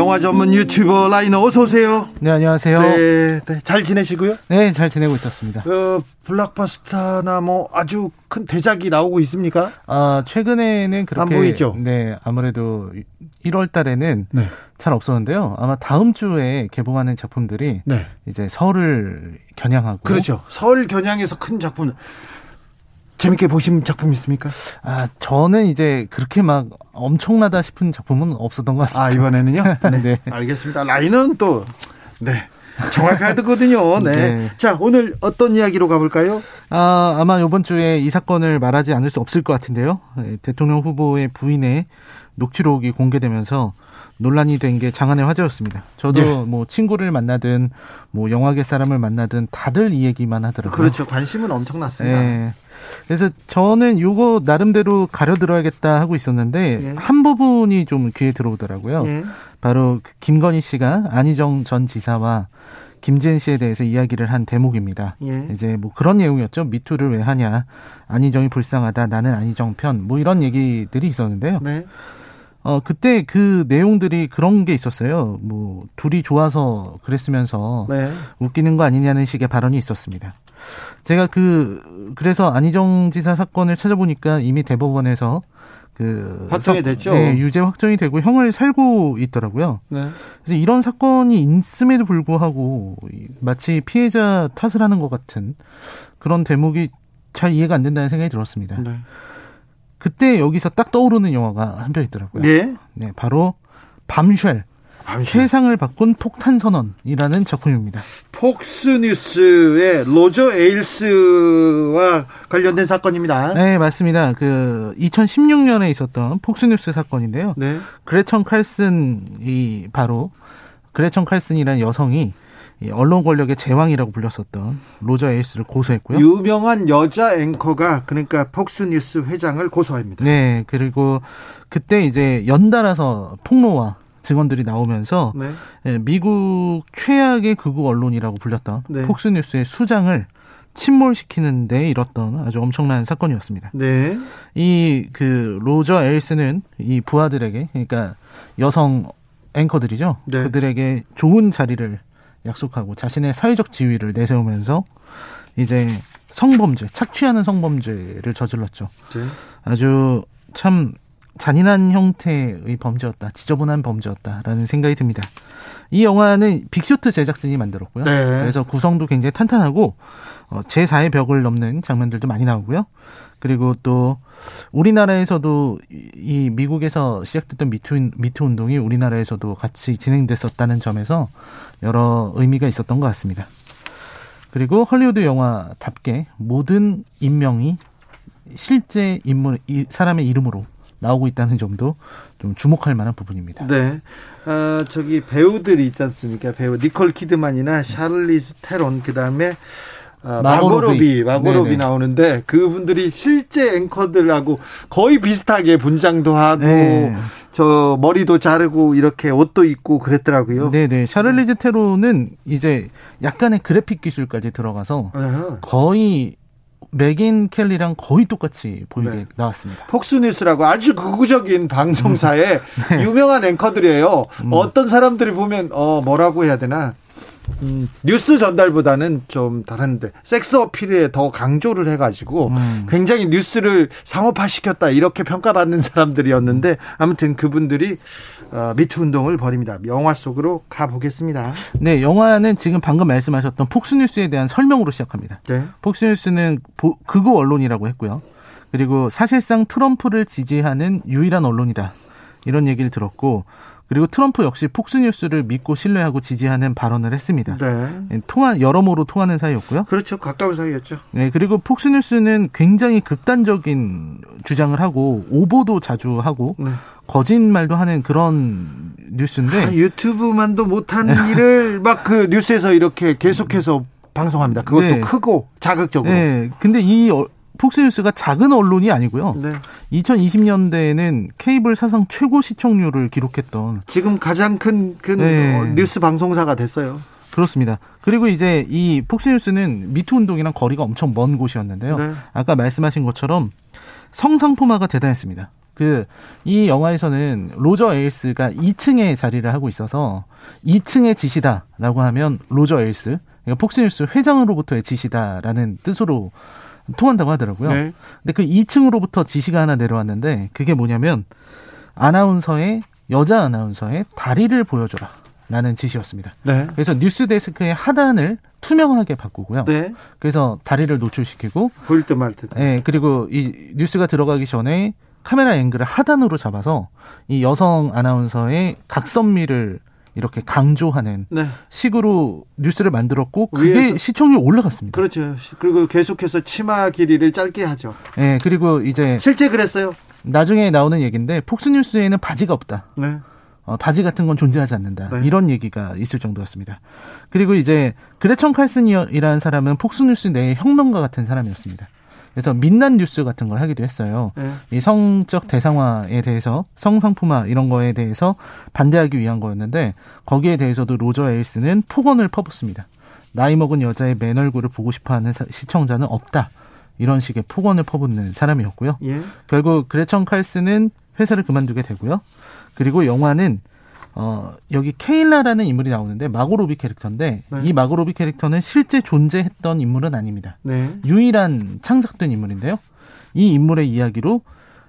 영화 전문 유튜버 라이너 어서 오세요. 네 안녕하세요. 네, 네, 잘 지내시고요. 네, 잘 지내고 있었습니다. 어, 블락버스터나 뭐 아주 큰 대작이 나오고 있습니까? 아 최근에는 그렇게 안 보이죠? 네 아무래도 1월 달에는 네. 잘 없었는데요. 아마 다음 주에 개봉하는 작품들이 네. 이제 서울을 겨냥하고 그렇죠. 서울 겨냥에서 큰 작품 재밌게 보신 작품 있습니까? 아 저는 이제 그렇게 막 엄청나다 싶은 작품은 없었던 것 같습니다. 아 이번에는요? 네. 네. 알겠습니다. 라이너는 또 네. 정확하거든요. 네. 네. 자, 오늘 어떤 이야기로 가볼까요? 아, 아마 이번 주에 이 사건을 말하지 않을 수 없을 것 같은데요. 네, 대통령 후보의 부인의 녹취록이 공개되면서 논란이 된 게 장안의 화제였습니다. 저도 네. 뭐 친구를 만나든 뭐 영화계 사람을 만나든 다들 이 얘기만 하더라고요. 그렇죠. 관심은 엄청났습니다. 예. 그래서 저는 요거 나름대로 가려들어야겠다 하고 있었는데 예. 한 부분이 좀 귀에 들어오더라고요. 예. 바로 그 김건희 씨가 안희정 전 지사와 김지은 씨에 대해서 이야기를 한 대목입니다. 예. 이제 뭐 그런 내용이었죠. 미투를 왜 하냐. 안희정이 불쌍하다. 나는 안희정 편. 뭐 이런 얘기들이 있었는데요. 네. 어, 그때 그 내용들이 그런 게 있었어요. 뭐 둘이 좋아서 그랬으면서 네. 웃기는 거 아니냐는 식의 발언이 있었습니다. 제가 그 그래서 안희정 지사 사건을 찾아보니까 이미 대법원에서 그 확정이 서- 됐죠? 네, 유죄 확정이 되고 형을 살고 있더라고요. 네. 그래서 이런 사건이 있음에도 불구하고 이- 마치 피해자 탓을 하는 것 같은 그런 대목이 잘 이해가 안 된다는 생각이 들었습니다. 네. 그때 여기서 딱 떠오르는 영화가 한 편 있더라고요. 네. 네, 바로 밤쉘 세상을 바꾼 폭탄 선언이라는 작품입니다. 폭스뉴스의 로저 에일스와 관련된 사건입니다. 네, 맞습니다. 그 2016년에 있었던 폭스뉴스 사건인데요. 네. 그레천 칼슨이 바로 그레천 칼슨이라는 여성이 이 언론 권력의 제왕이라고 불렸었던 로저 에이스를 고소했고요. 유명한 여자 앵커가 그러니까 폭스뉴스 회장을 고소합니다. 네, 그리고 그때 이제 연달아서 폭로와 증언들이 나오면서 네. 예, 미국 최악의 극우 언론이라고 불렸던 네. 폭스뉴스의 수장을 침몰시키는 데 이뤘던 아주 엄청난 사건이었습니다. 네. 이 그 로저 엘스는 이 부하들에게 그러니까 여성 앵커들이죠. 네. 그들에게 좋은 자리를 약속하고 자신의 사회적 지위를 내세우면서 이제 성범죄, 착취하는 성범죄를 저질렀죠. 네. 아주 참 잔인한 형태의 범죄였다. 지저분한 범죄였다라는 생각이 듭니다. 이 영화는 빅쇼트 제작진이 만들었고요. 네. 그래서 구성도 굉장히 탄탄하고 어, 제4의 벽을 넘는 장면들도 많이 나오고요. 그리고 또 우리나라에서도 이- 이 미국에서 시작됐던 미투, 미투 운동이 우리나라에서도 같이 진행됐었다는 점에서 여러 의미가 있었던 것 같습니다. 그리고 헐리우드 영화답게 모든 인명이 실제 인물, 이 사람의 이름으로 나오고 있다는 점도 좀 주목할 만한 부분입니다. 네. 어, 저기 배우들이 있지 않습니까? 배우 니콜 키드만이나 샤를리즈 테론 그 다음에 어, 마고 마고로비, 로비. 마고로비 네네. 나오는데 그분들이 실제 앵커들하고 거의 비슷하게 분장도 하고 네. 저 머리도 자르고 이렇게 옷도 입고 그랬더라고요. 네네. 샤를리즈 테로는 이제 약간의 그래픽 기술까지 들어가서 어허. 거의 맥인 켈리랑 거의 똑같이 보이게 네. 나왔습니다. 폭스뉴스라고 아주 극우적인 방송사의 네. 유명한 앵커들이에요. 음. 어떤 사람들이 보면 어 뭐라고 해야 되나? 음, 뉴스 전달보다는 좀 다른데 섹스 어필에 더 강조를 해가지고 음. 굉장히 뉴스를 상업화시켰다 이렇게 평가받는 사람들이었는데 아무튼 그분들이 어, 미투 운동을 벌입니다. 영화 속으로 가보겠습니다. 네, 영화는 지금 방금 말씀하셨던 폭스뉴스에 대한 설명으로 시작합니다. 네. 폭스뉴스는 보- 극우 언론이라고 했고요. 그리고 사실상 트럼프를 지지하는 유일한 언론이다. 이런 얘기를 들었고 그리고 트럼프 역시 폭스뉴스를 믿고 신뢰하고 지지하는 발언을 했습니다. 네. 예, 통화 여러모로 통하는 사이였고요. 그렇죠. 가까운 사이였죠. 네, 그리고 폭스뉴스는 굉장히 극단적인 주장을 하고 오보도 자주 하고 네. 거짓말도 하는 그런 뉴스인데 아, 유튜브만도 못한 일을 막 그 뉴스에서 이렇게 계속해서 방송합니다. 그것도 네. 크고 자극적으로. 네, 근데 이 어- 폭스뉴스가 작은 언론이 아니고요. 네. 2020년대에는 케이블 사상 최고 시청률을 기록했던 지금 가장 큰, 큰 네. 어, 뉴스 방송사가 됐어요. 그렇습니다. 그리고 이제 이 폭스뉴스는 미투 운동이랑 거리가 엄청 먼 곳이었는데요. 네. 아까 말씀하신 것처럼 성상품화가 대단했습니다. 그 이 영화에서는 로저 에일스가 2층에 자리를 하고 있어서 2층의 지시다라고 하면 로저 에일스, 그러니까 폭스뉴스 회장으로부터의 지시다라는 뜻으로 통한다고 하더라고요. 네. 근데 그 2층으로부터 지시가 하나 내려왔는데 그게 뭐냐면 아나운서의 여자 아나운서의 다리를 보여줘라. 라는 지시였습니다. 네. 그래서 뉴스 데스크의 하단을 투명하게 바꾸고요. 네. 그래서 다리를 노출시키고, 보일 듯말 듯. 예, 그리고 이 뉴스가 들어가기 전에 카메라 앵글을 하단으로 잡아서 이 여성 아나운서의 각선미를 이렇게 강조하는 네. 식으로 뉴스를 만들었고, 그게 위에서- 시청률 올라갔습니다. 그렇죠. 그리고 계속해서 치마 길이를 짧게 하죠. 예, 그리고 이제 실제 그랬어요. 나중에 나오는 얘기인데, 폭스뉴스에는 바지가 없다. 네. 어, 바지 같은 건 존재하지 않는다. 네. 이런 얘기가 있을 정도였습니다. 그리고 이제 그레천 칼슨이라는 사람은 폭스뉴스 내의 혁명가 같은 사람이었습니다. 그래서 민난 뉴스 같은 걸 하기도 했어요. 네. 이 성적 대상화에 대해서 성상품화 이런 거에 대해서 반대하기 위한 거였는데 거기에 대해서도 로저 에일스는 폭언을 퍼붓습니다. 나이 먹은 여자의 맨 얼굴을 보고 싶어하는 사- 시청자는 없다. 이런 식의 폭언을 퍼붓는 사람이었고요. 예. 결국 그레천 칼스는 회사를 그만두게 되고요. 그리고 영화는 어 여기 케일라라는 인물이 나오는데 마고로비 캐릭터인데 네. 이 마고로비 캐릭터는 실제 존재했던 인물은 아닙니다. 네. 유일한 창작된 인물인데요. 이 인물의 이야기로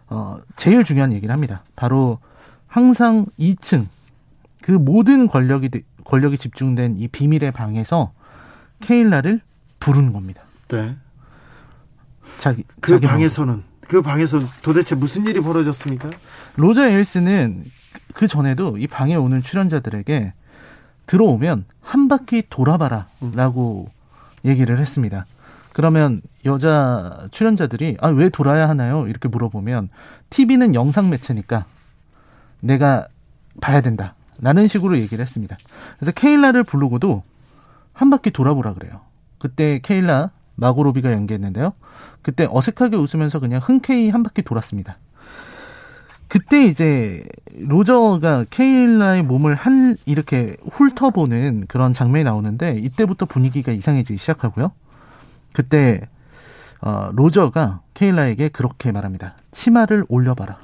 어 제일 중요한 얘기를 합니다. 바로 항상 2층 그 모든 권력이 되- 권력이 집중된 이 비밀의 방에서 케일라를 부르는 겁니다. 네. 자기 그 자기 방에서는 그 방에서는 도대체 무슨 일이 벌어졌습니까? 로저 에일스는 그 전에도 이 방에 오는 출연자들에게 들어오면 한 바퀴 돌아봐라 라고 얘기를 했습니다. 그러면 여자 출연자들이 아, 왜 돌아야 하나요? 이렇게 물어보면 TV는 영상 매체니까 내가 봐야 된다. 라는 식으로 얘기를 했습니다. 그래서 케일라를 부르고도 한 바퀴 돌아보라 그래요. 그때 케일라 마고로비가 연기했는데요. 그때 어색하게 웃으면서 그냥 흔쾌히 한 바퀴 돌았습니다. 그때 이제 로저가 케일라의 몸을 한 이렇게 훑어보는 그런 장면이 나오는데 이때부터 분위기가 이상해지기 시작하고요. 그때 어, 로저가 케일라에게 그렇게 말합니다. 치마를 올려봐라.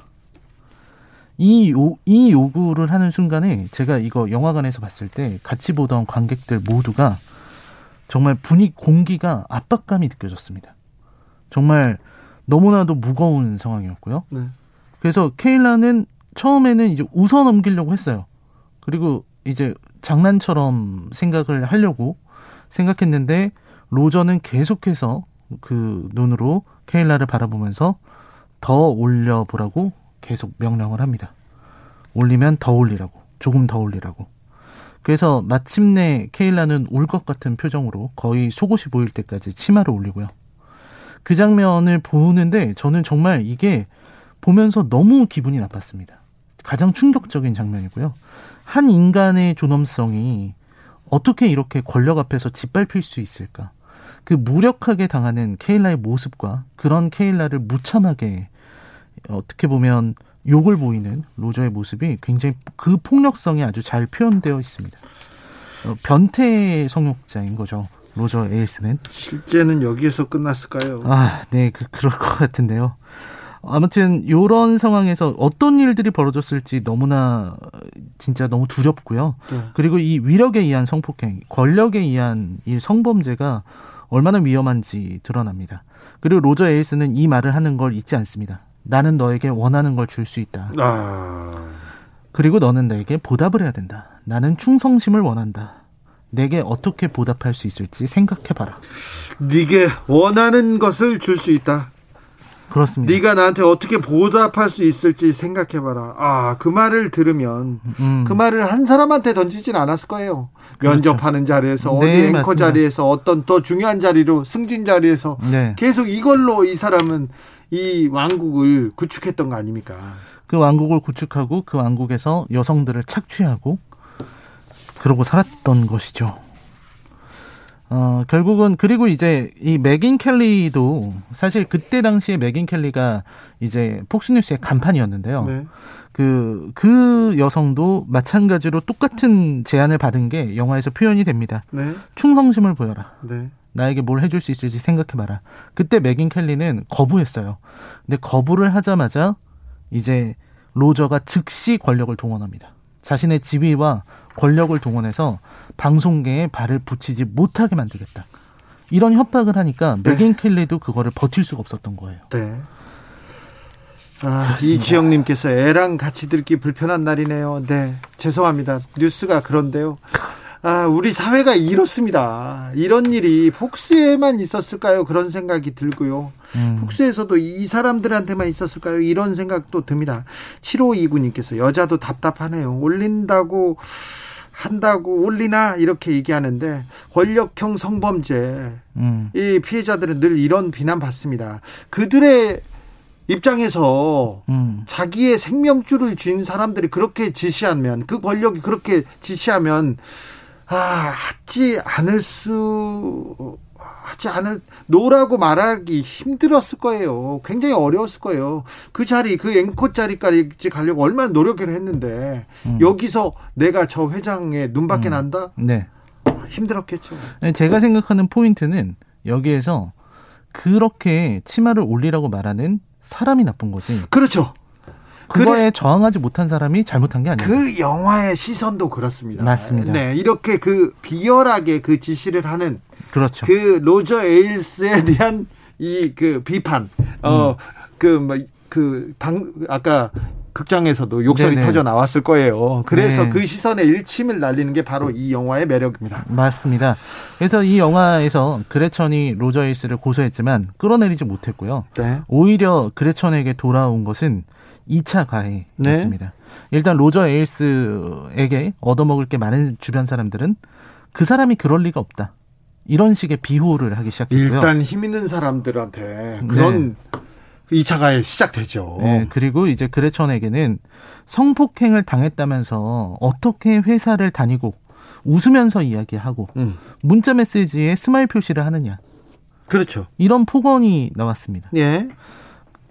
이, 요, 이 요구를 하는 순간에 제가 이거 영화관에서 봤을 때 같이 보던 관객들 모두가 정말 분위기 공기가 압박감이 느껴졌습니다. 정말 너무나도 무거운 상황이었고요. 네. 그래서 케일라는 처음에는 이제 웃어 넘기려고 했어요. 그리고 이제 장난처럼 생각을 하려고 생각했는데 로저는 계속해서 그 눈으로 케일라를 바라보면서 더 올려보라고 계속 명령을 합니다. 올리면 더 올리라고, 조금 더 올리라고. 그래서 마침내 케일라는 울 것 같은 표정으로 거의 속옷이 보일 때까지 치마를 올리고요. 그 장면을 보는데 저는 정말 이게 보면서 너무 기분이 나빴습니다. 가장 충격적인 장면이고요. 한 인간의 존엄성이 어떻게 이렇게 권력 앞에서 짓밟힐 수 있을까? 그 무력하게 당하는 케일라의 모습과 그런 케일라를 무참하게 어떻게 보면 욕을 보이는 로저의 모습이 굉장히 그 폭력성이 아주 잘 표현되어 있습니다. 어, 변태 성욕자인 거죠. 로저 에일스는. 실제는 여기에서 끝났을까요? 아, 네, 그, 그럴 것 같은데요. 아무튼 요런 상황에서 어떤 일들이 벌어졌을지 너무나 진짜 너무 두렵고요. 네. 그리고 이 위력에 의한 성폭행, 권력에 의한 이 성범죄가 얼마나 위험한지 드러납니다. 그리고 로저 에일스는 이 말을 하는 걸 잊지 않습니다. 나는 너에게 원하는 걸 줄 수 있다. 아, 그리고 너는 내게 보답을 해야 된다. 나는 충성심을 원한다. 내게 어떻게 보답할 수 있을지 생각해봐라. 네게 원하는 것을 줄 수 있다. 그렇습니다. 네가 나한테 어떻게 보답할 수 있을지 생각해봐라. 아, 그 말을 들으면 음. 그 말을 한 사람한테 던지진 않았을 거예요. 그렇죠. 면접하는 자리에서 어디 네, 앵커 맞습니다. 자리에서 어떤 더 중요한 자리로 승진 자리에서 네. 계속 이걸로 이 사람은 이 왕국을 구축했던 거 아닙니까? 그 왕국을 구축하고 그 왕국에서 여성들을 착취하고 그러고 살았던 것이죠. 어, 결국은 그리고 이제 이 맥인 켈리도 사실 그때 당시에 맥인 켈리가 이제 폭스뉴스의 간판이었는데요. 네. 그, 그 여성도 마찬가지로 똑같은 제안을 받은 게 영화에서 표현이 됩니다. 네. 충성심을 보여라. 네. 나에게 뭘 해줄 수 있을지 생각해봐라. 그때 맥인 켈리는 거부했어요. 근데 거부를 하자마자 이제 로저가 즉시 권력을 동원합니다. 자신의 지위와 권력을 동원해서 방송계에 발을 붙이지 못하게 만들겠다. 이런 협박을 하니까 네. 맥인 켈리도 그거를 버틸 수가 없었던 거예요. 네. 아, 이지영님께서 애랑 같이 듣기 불편한 날이네요. 네, 죄송합니다. 뉴스가 그런데요. 아, 우리 사회가 이렇습니다. 이런 일이 폭스에만 있었을까요? 그런 생각이 들고요. 음. 폭스에서도 이 사람들한테만 있었을까요? 이런 생각도 듭니다. 7529님께서 여자도 답답하네요. 올린다고 한다고 올리나 이렇게 얘기하는데 권력형 성범죄 음. 이 피해자들은 늘 이런 비난 받습니다. 그들의 입장에서 음. 자기의 생명줄을 쥔 사람들이 그렇게 지시하면 그 권력이 그렇게 지시하면 아 하지 않을 수 하지 않을 노라고 말하기 힘들었을 거예요. 굉장히 어려웠을 거예요. 그 자리 그 앵커 자리까지 가려고 얼마나 노력을 했는데 음. 여기서 내가 저 회장의 눈밖에 음. 난다. 네. 힘들었겠죠. 네, 제가 생각하는 포인트는 여기에서 그렇게 치마를 올리라고 말하는 사람이 나쁜 거지. 그렇죠. 그거에 그래, 저항하지 못한 사람이 잘못한 게 아니에요. 그 영화의 시선도 그렇습니다. 맞습니다. 네, 이렇게 그 비열하게 그 지시를 하는 그렇죠. 그 로저 에일스에 대한 이 그 비판, 어, 음. 그, 뭐, 그, 방, 아까 극장에서도 욕설이 네네. 터져 나왔을 거예요. 그래서 네. 그 시선에 일침을 날리는 게 바로 이 영화의 매력입니다. 맞습니다. 그래서 이 영화에서 그레천이 로저 에일스를 고소했지만 끌어내리지 못했고요. 네. 오히려 그레천에게 돌아온 것은 2차 가해였습니다. 네. 일단 로저 에일스에게 얻어먹을 게 많은 주변 사람들은 그 사람이 그럴 리가 없다. 이런 식의 비호를 하기 시작했고요. 일단 힘 있는 사람들한테 그런 네. 2차 가해 시작되죠. 네, 그리고 이제 그레천에게는 성폭행을 당했다면서 어떻게 회사를 다니고 웃으면서 이야기하고 음. 문자 메시지에 스마일 표시를 하느냐. 그렇죠. 이런 폭언이 나왔습니다. 예.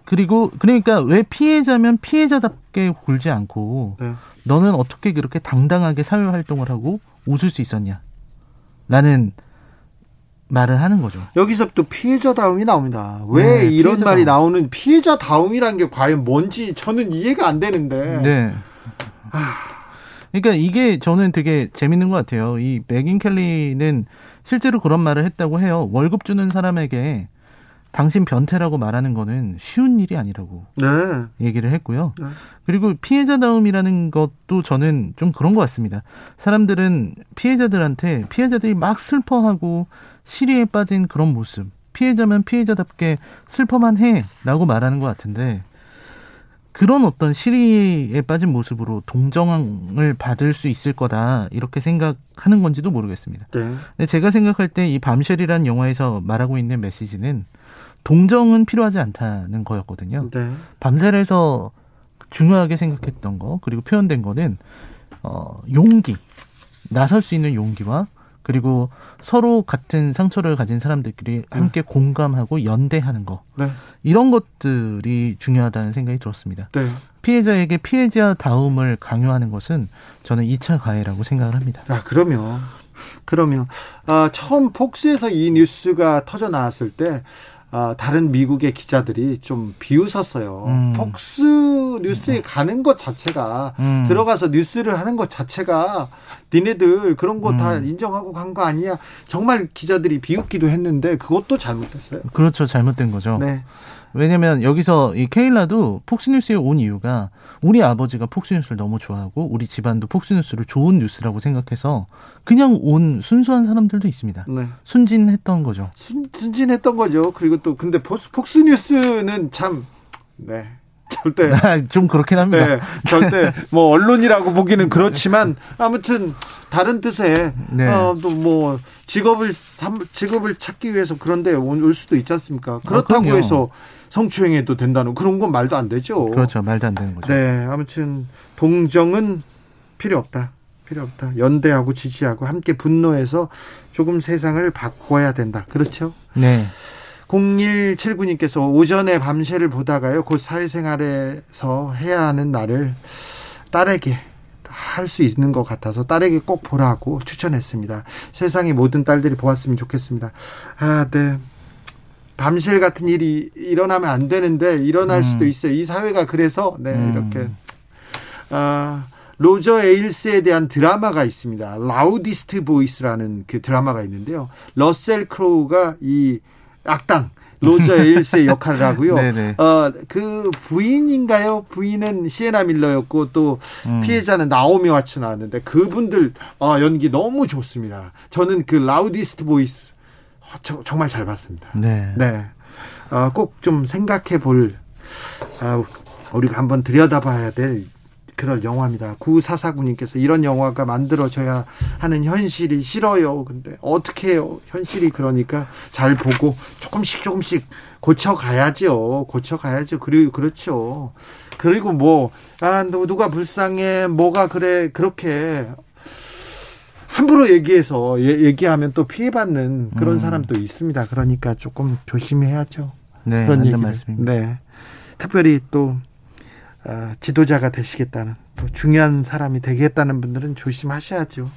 그리고 그러니까 왜 피해자면 피해자답게 굴지 않고 네. 너는 어떻게 그렇게 당당하게 사회 활동을 하고 웃을 수 있었냐? 라는 말을 하는 거죠. 여기서 또 피해자다움이 나옵니다. 왜 네, 이런 피해자다움. 말이 나오는 피해자다움이란 게 과연 뭔지 저는 이해가 안 되는데. 네. 아. 그러니까 이게 저는 되게 재밌는 것 같아요. 이 맥인 켈리는 실제로 그런 말을 했다고 해요. 월급 주는 사람에게 당신 변태라고 말하는 거는 쉬운 일이 아니라고 네. 얘기를 했고요. 네. 그리고 피해자다움이라는 것도 저는 좀 그런 것 같습니다. 사람들은 피해자들한테 피해자들이 막 슬퍼하고 시리에 빠진 그런 모습, 피해자면 피해자답게 슬퍼만 해라고 말하는 것 같은데 그런 어떤 시리에 빠진 모습으로 동정을 받을 수 있을 거다 이렇게 생각하는 건지도 모르겠습니다. 네. 근데 제가 생각할 때 이 밤쉘이라는 영화에서 말하고 있는 메시지는 동정은 필요하지 않다는 거였거든요. 네. 밤새에서 중요하게 생각했던 거 그리고 표현된 거는 어 용기 나설 수 있는 용기와 그리고 서로 같은 상처를 가진 사람들끼리 네. 함께 공감하고 연대하는 거 네. 이런 것들이 중요하다는 생각이 들었습니다. 네. 피해자에게 피해자 다움을 강요하는 것은 저는 2차 가해라고 생각을 합니다. 아 그러면 그러면 아, 처음 폭스에서 이 뉴스가 터져 나왔을 때 어, 다른 미국의 기자들이 좀 비웃었어요. 음. 폭스 뉴스에 가는 것 자체가 음. 들어가서 뉴스를 하는 것 자체가 니네들 그런 거다 음. 인정하고 간 거 아니야? 정말 기자들이 비웃기도 했는데 그것도 잘못됐어요. 그렇죠, 잘못된 거죠. 네. 왜냐면 여기서 이 케일라도 폭스뉴스에 온 이유가 우리 아버지가 폭스뉴스를 너무 좋아하고 우리 집안도 폭스뉴스를 좋은 뉴스라고 생각해서 그냥 온 순수한 사람들도 있습니다. 네. 순진했던 거죠. 순, 순진했던 거죠. 그리고 또 근데 폭스뉴스는 참 네. 절대 좀 그렇긴 합니다. 네, 절대 뭐 언론이라고 보기는 그렇지만 아무튼 다른 뜻의 네. 어, 또뭐 직업을 삼, 직업을 찾기 위해서 그런데 올 수도 있지 않습니까? 그렇다고 아, 해서 성추행해도 된다는 그런 건 말도 안 되죠. 그렇죠. 말도 안 되는 거죠. 네, 아무튼 동정은 필요 없다. 필요 없다. 연대하고 지지하고 함께 분노해서 조금 세상을 바꿔야 된다. 그렇죠? 네. 0179님께서 오전에 밤새를 보다가요. 곧 사회생활에서 해야 하는 날을 딸에게 할 수 있는 것 같아서 딸에게 꼭 보라고 추천했습니다. 세상의 모든 딸들이 보았으면 좋겠습니다. 아, 네. 밤새 같은 일이 일어나면 안 되는데 일어날 음. 수도 있어요. 이 사회가 그래서 네, 음. 이렇게 아 로저 에일스에 대한 드라마가 있습니다. Loudest Voice라는 그 드라마가 있는데요. 러셀 크로우가 이 악당 로저 에일스의 역할을 하고요. 어, 그 부인인가요? 부인은 시에나 밀러였고 또 음. 피해자는 나오미 와츠 나왔는데 그분들 어, 연기 너무 좋습니다. 저는 그 Loudest Voice 어, 저, 정말 잘 봤습니다. 네. 네. 어, 꼭좀 생각해 볼 어, 우리가 한번 들여다봐야 될 그럴 영화입니다. 구사사구님께서 이런 영화가 만들어져야 하는 현실이 싫어요. 근데 어떻게 해요? 현실이 그러니까 잘 보고 조금씩 조금씩 고쳐가야죠. 고쳐가야죠. 그리고 그렇죠. 그리고 뭐, 아, 누가 불쌍해, 뭐가 그래, 그렇게 함부로 얘기해서 얘기하면 또 피해받는 그런 음. 사람도 있습니다. 그러니까 조금 조심해야죠. 네, 그런 얘기 말씀입니다. 네. 특별히 또 어, 지도자가 되시겠다는 또 중요한 사람이 되겠다는 분들은 조심하셔야죠.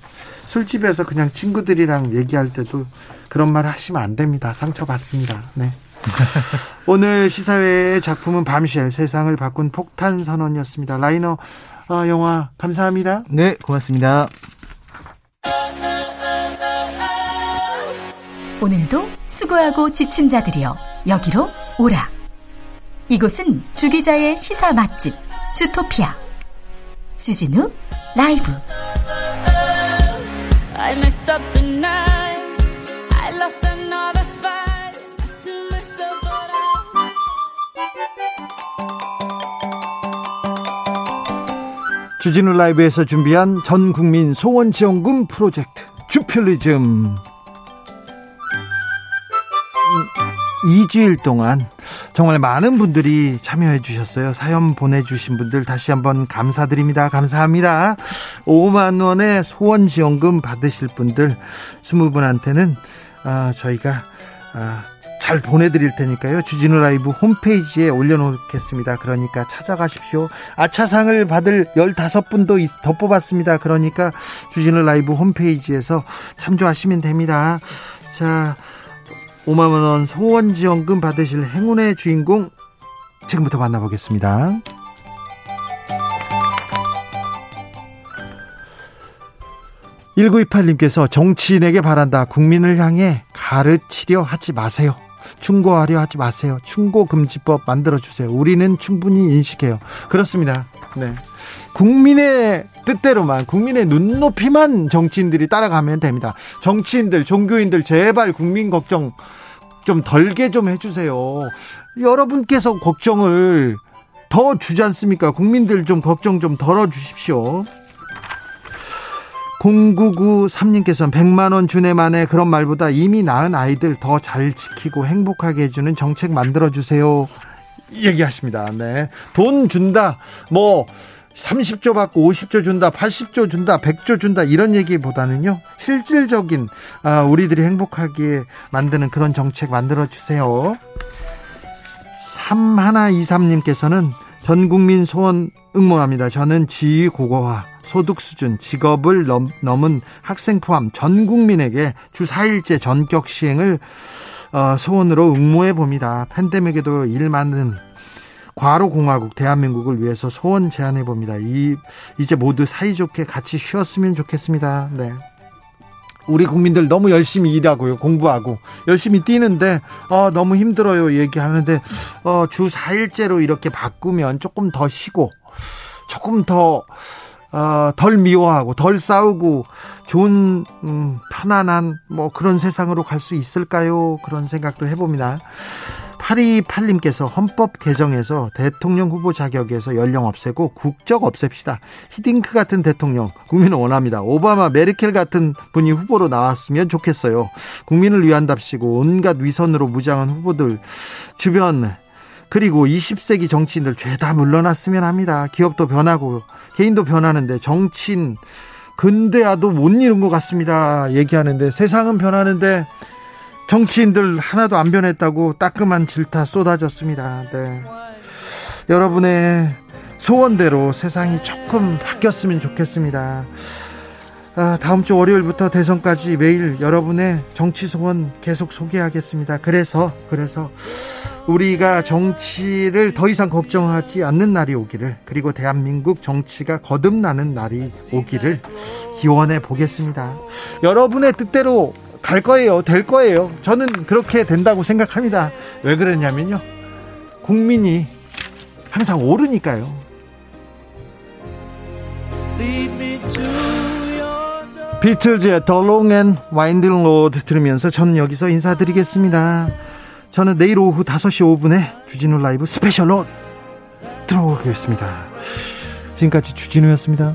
술집에서 그냥 친구들이랑 얘기할 때도 그런 말 하시면 안 됩니다. 상처받습니다. 네. 오늘 시사회의 작품은 밤쉘 세상을 바꾼 폭탄 선언이었습니다. 라이너 어, 영화 감사합니다. 네, 고맙습니다. 오늘도 수고하고 지친 자들이여 여기로 오라. 이곳은 주기자의 시사 맛집 주토피아. 주진우 라이브. 주진우 라이브에서 준비한 전 국민 소원 지원금 프로젝트 주필리즘 2주일 동안 정말 많은 분들이 참여해 주셨어요. 사연 보내주신 분들 다시 한번 감사드립니다. 감사합니다. 5만 원의 소원 지원금 받으실 분들 20분한테는 아, 저희가 아, 잘 보내드릴 테니까요. 주진우 라이브 홈페이지에 올려놓겠습니다. 그러니까 찾아가십시오. 아차상을 받을 15분도 더 뽑았습니다. 그러니까 주진우 라이브 홈페이지에서 참조하시면 됩니다. 자, 5만 원 소원 지원금 받으실 행운의 주인공 지금부터 만나보겠습니다. 1928님께서 정치인에게 바란다. 국민을 향해 가르치려 하지 마세요. 충고하려 하지 마세요. 충고금지법 만들어주세요. 우리는 충분히 인식해요. 그렇습니다. 네. 국민의 뜻대로만 국민의 눈높이만 정치인들이 따라가면 됩니다. 정치인들, 종교인들 제발 국민 걱정 좀 덜게 좀 해주세요. 여러분께서 걱정을 더 주지 않습니까? 국민들 좀 걱정 좀 덜어 주십시오. 0993님께서는 100만원 주내 만에 그런 말보다 이미 낳은 아이들 더 잘 지키고 행복하게 해주는 정책 만들어주세요. 얘기하십니다. 네. 돈 준다. 뭐, 30조 받고 50조 준다, 80조 준다, 100조 준다 이런 얘기보다는요. 실질적인 아, 우리들이 행복하게 만드는 그런 정책 만들어 주세요. 3123님께서는 전 국민 소원 응모합니다. 저는 지위 고고화, 소득 수준, 직업을 넘, 넘은 학생 포함 전 국민에게 주 4일째 전격 시행을 어, 소원으로 응모해 봅니다. 팬데믹에도 일 많은 과로공화국 대한민국을 위해서 소원 제안해 봅니다. 이 이제 모두 사이좋게 같이 쉬었으면 좋겠습니다. 네. 우리 국민들 너무 열심히 일하고요. 공부하고 열심히 뛰는데 어, 너무 힘들어요. 얘기하는데 어, 주 4일째로 이렇게 바꾸면 조금 더 쉬고 조금 더 어, 덜 미워하고 덜 싸우고 좋은 음, 편안한 뭐 그런 세상으로 갈 수 있을까요? 그런 생각도 해봅니다. 828님께서 헌법 개정에서 대통령 후보 자격에서 연령 없애고 국적 없앱시다. 히딩크 같은 대통령 국민은 원합니다. 오바마, 메르켈 같은 분이 후보로 나왔으면 좋겠어요. 국민을 위한답시고 온갖 위선으로 무장한 후보들 주변 그리고 20세기 정치인들 죄다 물러났으면 합니다. 기업도 변하고 개인도 변하는데 정치인 근대화도 못 이룬 것 같습니다. 얘기하는데 세상은 변하는데 정치인들 하나도 안 변했다고 따끔한 질타 쏟아졌습니다. 네. 여러분의 소원대로 세상이 조금 바뀌었으면 좋겠습니다. 아, 다음 주 월요일부터 대선까지 매일 여러분의 정치 소원 계속 소개하겠습니다. 그래서, 그래서 우리가 정치를 더 이상 걱정하지 않는 날이 오기를, 그리고 대한민국 정치가 거듭나는 날이 오기를 기원해 보겠습니다. 여러분의 뜻대로 갈 거예요. 될 거예요. 저는 그렇게 된다고 생각합니다. 왜 그러냐면요. 국민이 항상 오르니까요. 비틀즈의 The Long and Winding Road 들으면서 저는 여기서 인사드리겠습니다. 저는 내일 오후 5시 5분에 주진우 라이브 스페셜로 들어오겠습니다. 지금까지 주진우였습니다.